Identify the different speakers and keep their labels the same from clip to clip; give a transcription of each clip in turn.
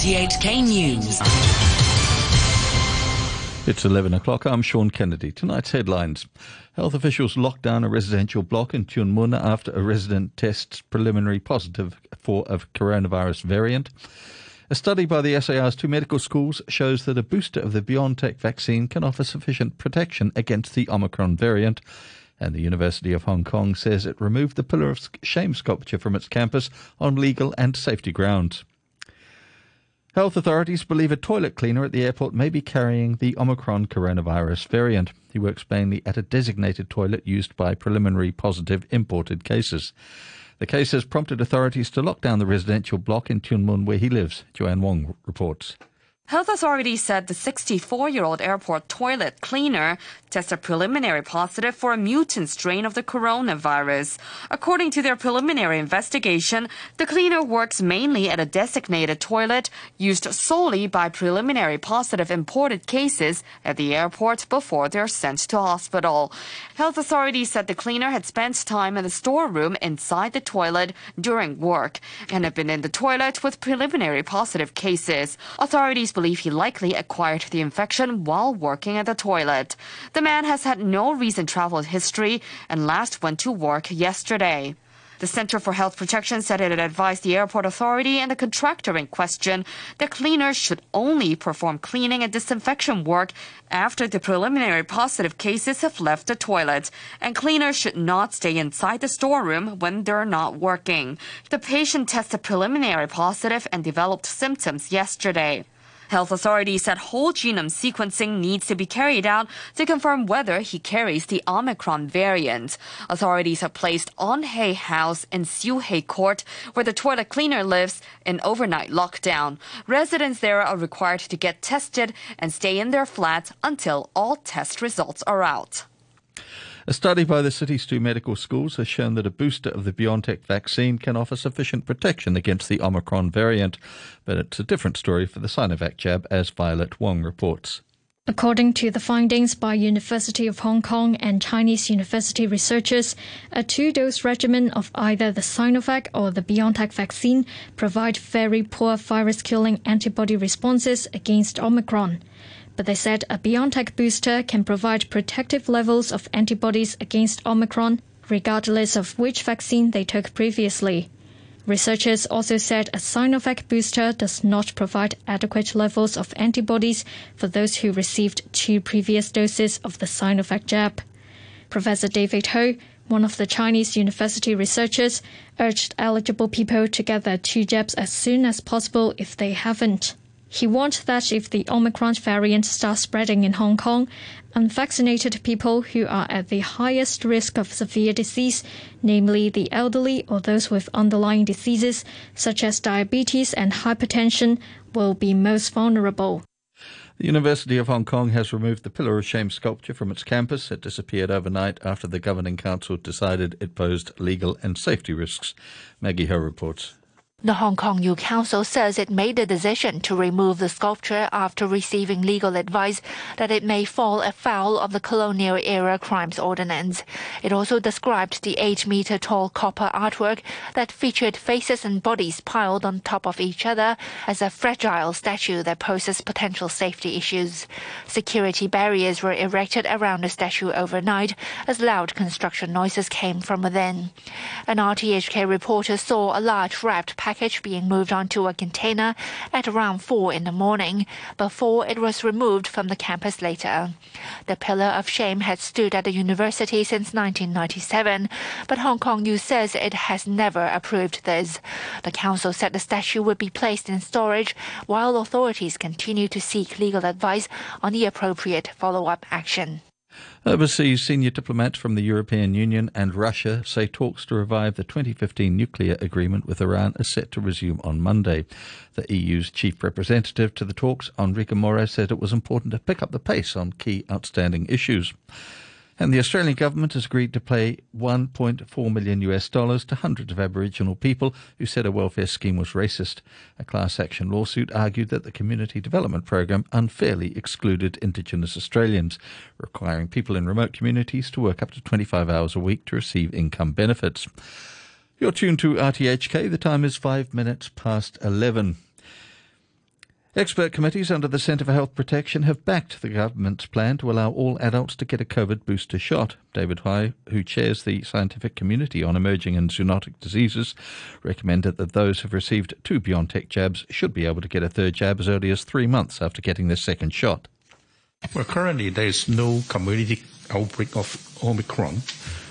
Speaker 1: RTHK News.
Speaker 2: It's 11 o'clock. I'm Sean Kennedy. Tonight's headlines. Health officials locked down a residential block in Tuen Mun after a resident tests preliminary positive for a coronavirus variant. A study by the SAR's two medical schools shows that a booster of the BioNTech vaccine can offer sufficient protection against the Omicron variant. And the University of Hong Kong says it removed the Pillar of Shame sculpture from its campus on legal and safety grounds. Health authorities believe a toilet cleaner at the airport may be carrying the Omicron coronavirus variant. He works mainly at a designated toilet used by preliminary positive imported cases. The case has prompted authorities to lock down the residential block in Tuen Mun where he lives. Joanne Wong reports.
Speaker 3: Health authorities said the 64 year old airport toilet cleaner tested preliminary positive for a mutant strain of the coronavirus. According to their preliminary investigation, the cleaner works mainly at a designated toilet used solely by preliminary positive imported cases at the airport before they're sent to hospital. Health authorities said the cleaner had spent time in the storeroom inside the toilet during work and had been in the toilet with preliminary positive cases. Authorities believe he likely acquired the infection while working at the toilet. The man has had no recent travel history and last went to work yesterday. The Center for Health Protection said it had advised the airport authority and the contractor in question that cleaners should only perform cleaning and disinfection work after the preliminary positive cases have left the toilet, and cleaners should not stay inside the storeroom when they're not working. The patient tested preliminary positive and developed symptoms yesterday. Health authorities said whole genome sequencing needs to be carried out to confirm whether he carries the Omicron variant. Authorities have placed On Hay House in Siu Hei Court, where the toilet cleaner lives, in overnight lockdown. Residents there are required to get tested and stay in their flats until all test results are out.
Speaker 2: A study by the city's two medical schools has shown that a booster of the BioNTech vaccine can offer sufficient protection against the Omicron variant. But it's a different story for the Sinovac jab, as Violet Wong reports.
Speaker 4: According to the findings by University of Hong Kong and Chinese university researchers, a two-dose regimen of either the Sinovac or the BioNTech vaccine provide very poor virus-killing antibody responses against Omicron but they said a BioNTech booster can provide protective levels of antibodies against Omicron, regardless of which vaccine they took previously. Researchers also said a Sinovac booster does not provide adequate levels of antibodies for those who received two previous doses of the Sinovac jab. Professor David Ho, one of the Chinese university researchers, urged eligible people to get their two jabs as soon as possible if they haven't. He warned that if the Omicron variant starts spreading in Hong Kong, unvaccinated people who are at the highest risk of severe disease, namely the elderly or those with underlying diseases such as diabetes and hypertension, will be most vulnerable.
Speaker 2: The University of Hong Kong has removed the Pillar of Shame sculpture from its campus. It disappeared overnight after the governing council decided it posed legal and safety risks. Maggie Ho reports.
Speaker 5: The Hong Kong Youth Council says it made the decision to remove the sculpture after receiving legal advice that it may fall afoul of the colonial era crimes ordinance. It also described the 8 meter tall copper artwork that featured faces and bodies piled on top of each other as a fragile statue that poses potential safety issues. Security barriers were erected around the statue overnight as loud construction noises came from within. An RTHK reporter saw a large wrapped package being moved onto a container at around 4 in the morning before it was removed from the campus later. The Pillar of Shame had stood at the university since 1997, but Hong Kong News says it has never approved this. The council said the statue would be placed in storage while authorities continue to seek legal advice on the appropriate follow-up action.
Speaker 2: Overseas senior diplomats from the European Union and Russia say talks to revive the 2015 nuclear agreement with Iran are set to resume on Monday. The EU's chief representative to the talks, Enrique Mora, said it was important to pick up the pace on key outstanding issues. And the Australian government has agreed to pay 1.4 million US dollars to hundreds of Aboriginal people who said a welfare scheme was racist. A class action lawsuit argued that the community development program unfairly excluded Indigenous Australians, requiring people in remote communities to work up to 25 hours a week to receive income benefits. You're tuned to RTHK. The time is five minutes past 11. Expert committees under the Centre for Health Protection have backed the government's plan to allow all adults to get a COVID booster shot. David Hui, who chairs the scientific community on emerging and zoonotic diseases, recommended that those who've received two BioNTech jabs should be able to get a third jab as early as three months after getting their second shot.
Speaker 1: Well, currently there is no community outbreak of Omicron.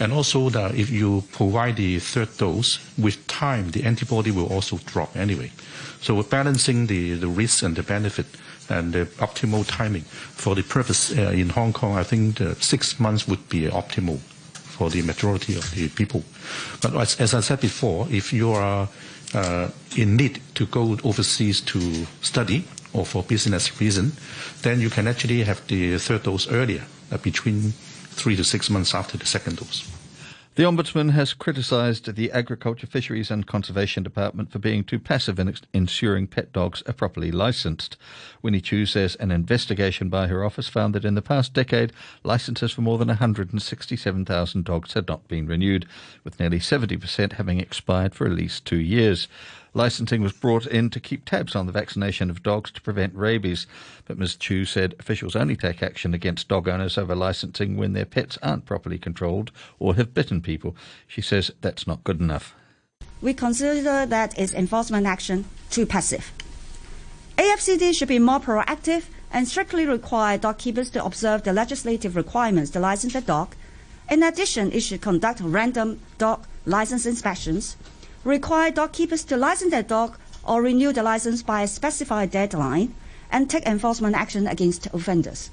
Speaker 1: And also that if you provide the third dose, with time the antibody will also drop anyway. So we're balancing the, the risk and the benefit and the optimal timing. For the purpose uh, in Hong Kong, I think six months would be optimal for the majority of the people. But as, as I said before, if you are uh, in need to go overseas to study or for business reason, then you can actually have the third dose earlier, uh, between three to six months after the second dose.
Speaker 2: The Ombudsman has criticised the Agriculture, Fisheries and Conservation Department for being too passive in ensuring pet dogs are properly licensed. Winnie Chiu says an investigation by her office found that in the past decade, licences for more than 167,000 dogs had not been renewed, with nearly 70% having expired for at least two years. Licensing was brought in to keep tabs on the vaccination of dogs to prevent rabies. But Ms. Chiu said officials only take action against dog owners over licensing when their pets aren't properly controlled or have bitten people. She says that's not good enough.
Speaker 6: We consider that its enforcement action too passive. AFCD should be more proactive and strictly require dog keepers to observe the legislative requirements to license a dog. In addition, it should conduct random dog license inspections require dog keepers to license their dog or renew the license by a specified deadline, and take enforcement action against offenders.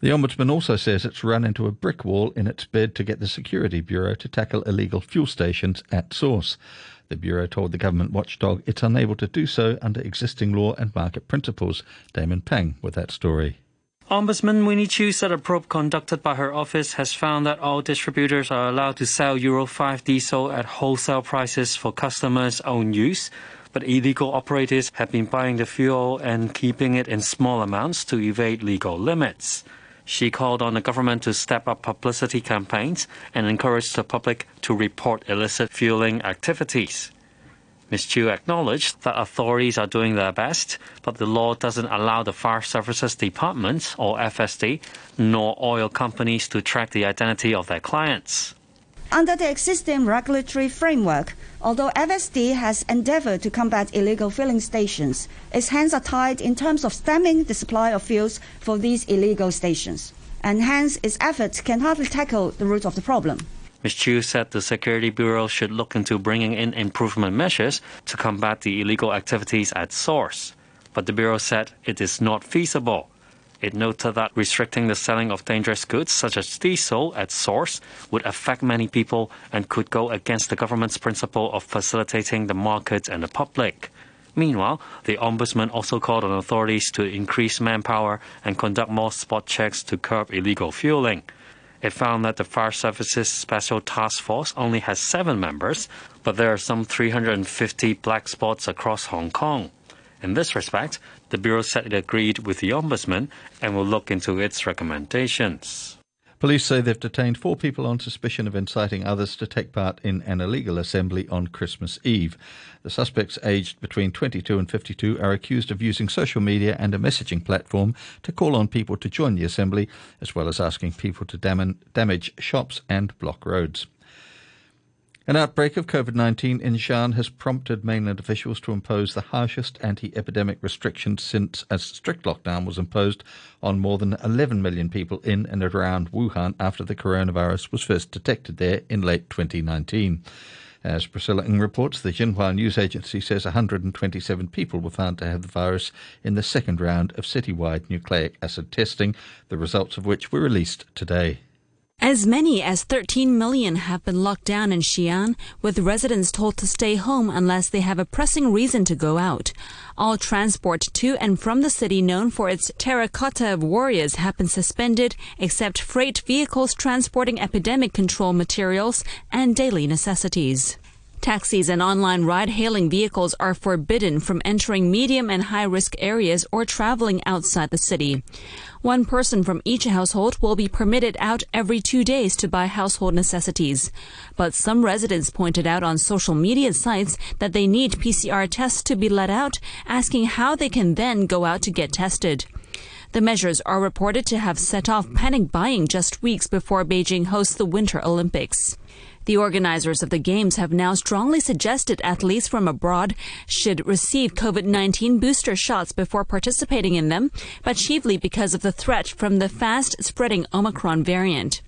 Speaker 2: The Ombudsman also says it's run into a brick wall in its bid to get the Security Bureau to tackle illegal fuel stations at source. The Bureau told the government watchdog it's unable to do so under existing law and market principles. Damon Pang with that story.
Speaker 7: Ombudsman Winnie Chiu said a probe conducted by her office has found that all distributors are allowed to sell Euro 5 diesel at wholesale prices for customers' own use, but illegal operators have been buying the fuel and keeping it in small amounts to evade legal limits. She called on the government to step up publicity campaigns and encourage the public to report illicit fueling activities. Ms. Chiu acknowledged that authorities are doing their best, but the law doesn't allow the Fire Services Department, or FSD, nor oil companies to track the identity of their clients.
Speaker 6: Under the existing regulatory framework, although FSD has endeavored to combat illegal filling stations, its hands are tied in terms of stemming the supply of fuels for these illegal stations, and hence its efforts can hardly tackle the root of the problem.
Speaker 7: Ms. Chiu said the Security Bureau should look into bringing in improvement measures to combat the illegal activities at source. But the Bureau said it is not feasible. It noted that restricting the selling of dangerous goods such as diesel at source would affect many people and could go against the government's principle of facilitating the market and the public. Meanwhile, the Ombudsman also called on authorities to increase manpower and conduct more spot checks to curb illegal fueling. It found that the Fire Services Special Task Force only has seven members, but there are some 350 black spots across Hong Kong. In this respect, the Bureau said it agreed with the Ombudsman and will look into its recommendations.
Speaker 2: Police say they've detained four people on suspicion of inciting others to take part in an illegal assembly on Christmas Eve. The suspects, aged between 22 and 52, are accused of using social media and a messaging platform to call on people to join the assembly, as well as asking people to dam- damage shops and block roads. An outbreak of COVID 19 in Xi'an has prompted mainland officials to impose the harshest anti epidemic restrictions since a strict lockdown was imposed on more than 11 million people in and around Wuhan after the coronavirus was first detected there in late 2019. As Priscilla Ng reports, the Xinhua news agency says 127 people were found to have the virus in the second round of citywide nucleic acid testing, the results of which were released today.
Speaker 8: As many as 13 million have been locked down in Xi'an, with residents told to stay home unless they have a pressing reason to go out. All transport to and from the city known for its terracotta warriors have been suspended, except freight vehicles transporting epidemic control materials and daily necessities. Taxis and online ride hailing vehicles are forbidden from entering medium and high risk areas or traveling outside the city. One person from each household will be permitted out every two days to buy household necessities. But some residents pointed out on social media sites that they need PCR tests to be let out, asking how they can then go out to get tested. The measures are reported to have set off panic buying just weeks before Beijing hosts the Winter Olympics. The organizers of the Games have now strongly suggested athletes from abroad should receive COVID 19 booster shots before participating in them, but chiefly because of the threat from the fast spreading Omicron variant.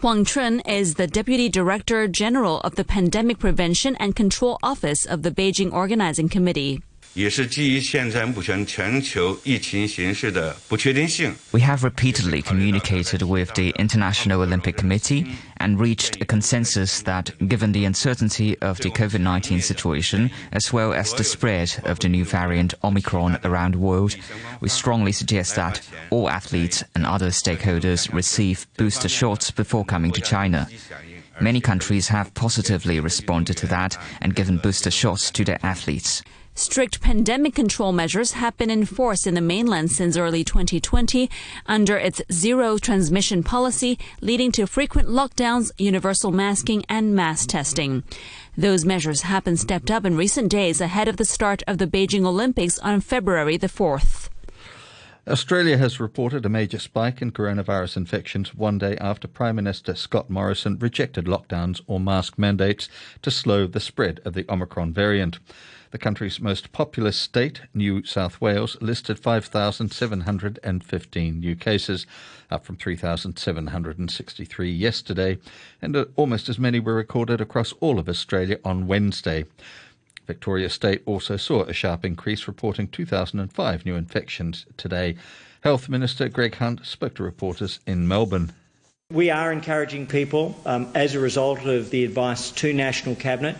Speaker 8: Huang Chun is the Deputy Director General of the Pandemic Prevention and Control Office of the Beijing Organizing Committee.
Speaker 9: 也是基于现在目前全球疫情形势的不确定性。
Speaker 10: We have repeatedly communicated with the International Olympic Committee and reached a consensus that, given the uncertainty of the COVID 19 situation, as well as the spread of the new variant Omicron around the world, we strongly suggest that all athletes and other stakeholders receive booster shots before coming to China. Many countries have positively responded to that and given booster shots to their athletes.
Speaker 8: Strict pandemic control measures have been enforced in the mainland since early 2020 under its zero transmission policy, leading to frequent lockdowns, universal masking, and mass testing. Those measures have been stepped up in recent days ahead of the start of the Beijing Olympics on February the 4th.
Speaker 2: Australia has reported a major spike in coronavirus infections one day after Prime Minister Scott Morrison rejected lockdowns or mask mandates to slow the spread of the Omicron variant. The country's most populous state, New South Wales, listed 5,715 new cases, up from 3,763 yesterday, and almost as many were recorded across all of Australia on Wednesday. Victoria State also saw a sharp increase, reporting 2,005 new infections today. Health Minister Greg Hunt spoke to reporters in Melbourne.
Speaker 11: We are encouraging people, um, as a result of the advice to National Cabinet,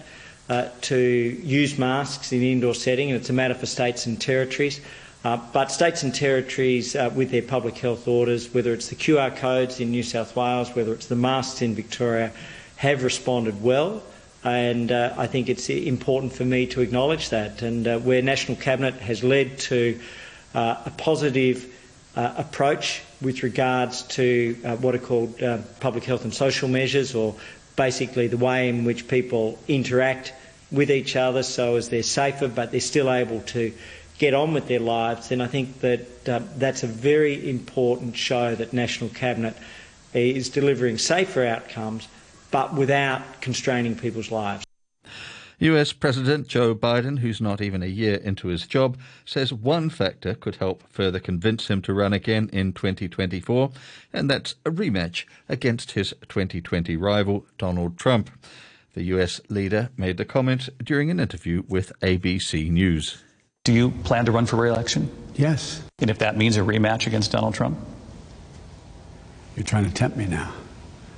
Speaker 11: uh, to use masks in indoor setting, and it's a matter for states and territories. Uh, but states and territories, uh, with their public health orders, whether it's the QR codes in New South Wales, whether it's the masks in Victoria, have responded well. And uh, I think it's important for me to acknowledge that. And uh, where National Cabinet has led to uh, a positive approach with regards to what are called public health and social measures, or basically the way in which people interact with each other so as they're safer but they're still able to get on with their lives, then I think that uh, that's a very important show that National Cabinet is delivering safer outcomes but without constraining people's lives.
Speaker 2: US President Joe Biden, who's not even a year into his job, says one factor could help further convince him to run again in 2024, and that's a rematch against his 2020 rival, Donald Trump. The US leader made the comment during an interview with ABC News.
Speaker 12: Do you plan to run for re election?
Speaker 13: Yes.
Speaker 12: And if that means a rematch against Donald Trump?
Speaker 13: You're trying to tempt me now.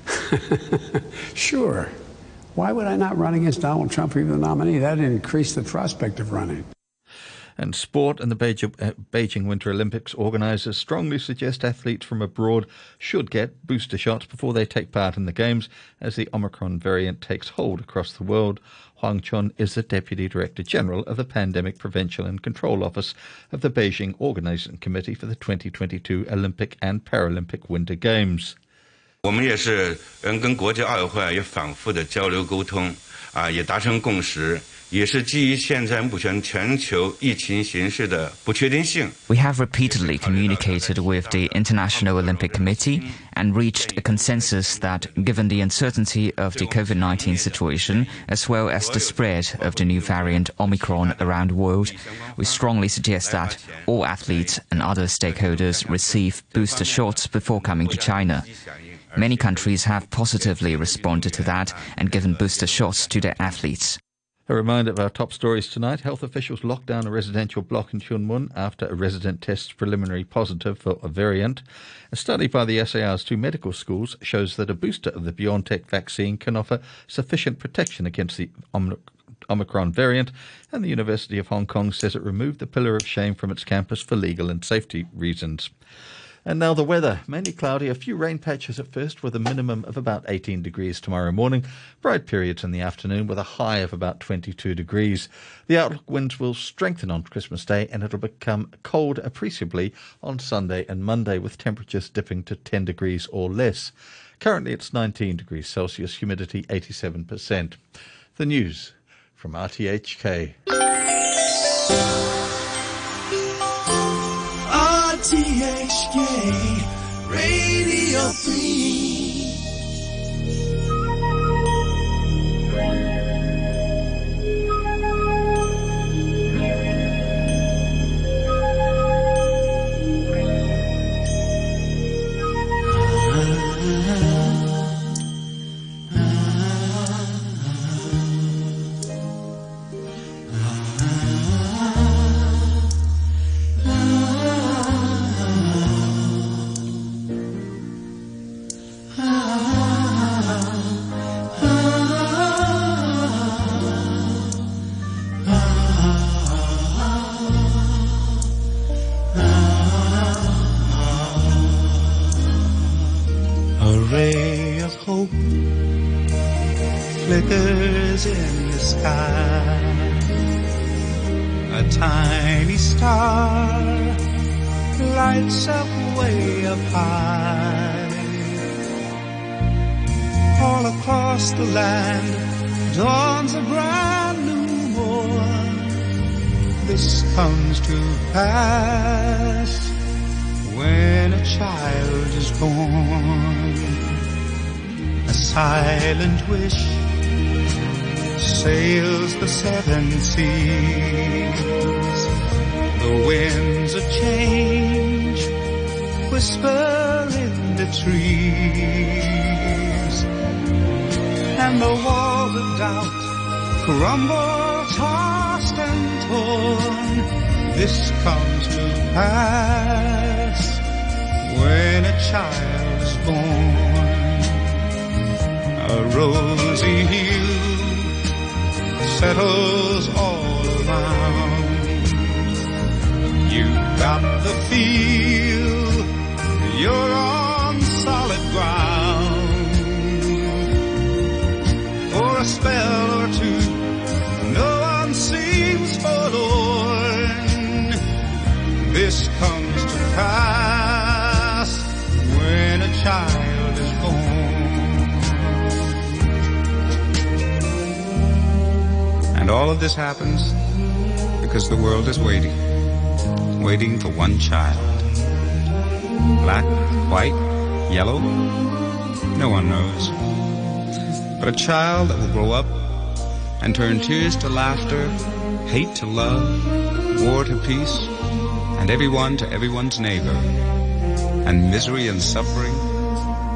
Speaker 13: sure. Why would I not run against Donald Trump for even the nominee? That increase the prospect of running.
Speaker 2: And sport and the Beijing, uh, Beijing Winter Olympics organisers strongly suggest athletes from abroad should get booster shots before they take part in the Games as the Omicron variant takes hold across the world. Huang Chun is the Deputy Director General of the Pandemic Prevention and Control Office of the Beijing Organising Committee for the 2022 Olympic and Paralympic Winter Games.
Speaker 9: 我们也是嗯跟国际奥委会也反复的交流沟通啊，也达成共识，也是基于现在目前全球疫情形势的不确定性。
Speaker 10: We have repeatedly communicated with the International Olympic Committee and reached a consensus that, given the uncertainty of the COVID 19 situation, as well as the spread of the new variant Omicron around the world, we strongly suggest that all athletes and other stakeholders receive booster shots before coming to China. Many countries have positively responded to that and given booster shots to their athletes.
Speaker 2: A reminder of our top stories tonight. Health officials locked down a residential block in Tuen Mun after a resident tests preliminary positive for a variant. A study by the SAR's two medical schools shows that a booster of the BioNTech vaccine can offer sufficient protection against the Omicron variant, and the University of Hong Kong says it removed the pillar of shame from its campus for legal and safety reasons. And now the weather. Mainly cloudy, a few rain patches at first with a minimum of about 18 degrees tomorrow morning. Bright periods in the afternoon with a high of about 22 degrees. The outlook winds will strengthen on Christmas Day and it'll become cold appreciably on Sunday and Monday with temperatures dipping to 10 degrees or less. Currently it's 19 degrees Celsius, humidity 87%. The news from RTHK.
Speaker 14: RTHK Radio 3. Lights up way up high. All across the land dawns a brand new morn. This comes to pass when a child is born. A silent wish sails the seven seas. The winds of change whisper in the trees. And the walls of doubt crumble tossed and torn. This comes to pass when a child is born. A rosy hue settles all around. You've got the feel when a child is born. And all of this happens because the world is waiting, waiting for one child. Black, white, yellow, no one knows. But a child that will grow up and turn tears to laughter, hate to love, war to peace, and everyone to everyone's neighbor. And misery and suffering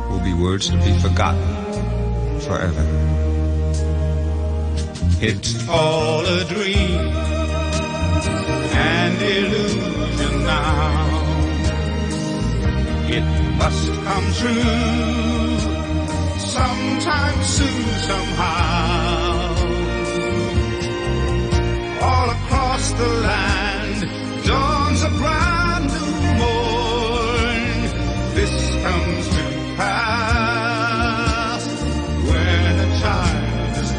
Speaker 14: will be words to be forgotten forever. It's all a dream and illusion now. It must come true sometime soon somehow. All across the land comes to pass when a child is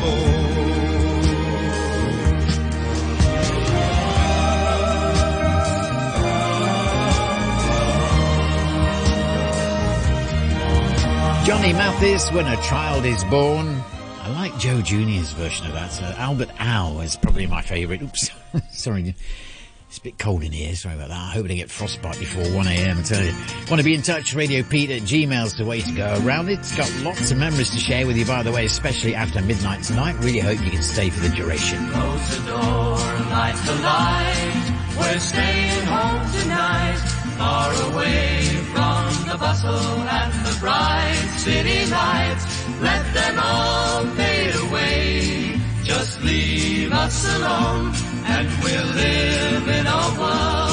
Speaker 15: Johnny Mathis, When a Child is Born. I like Joe Jr.'s version of that. Uh, Albert Owl is probably my favourite. Oops, sorry. It's a bit cold in here, sorry about that. I hope I get frostbite before 1am, I tell you. Want to be in touch? Radio Pete at Gmail's the way to go around it. It's got lots of memories to share with you, by the way, especially after midnight tonight. Really hope you can stay for the duration.
Speaker 14: Close the door, light the light. We're staying home tonight, far away from the bustle and the bright city lights. Let them all fade away. Just leave us alone, and we'll live in a world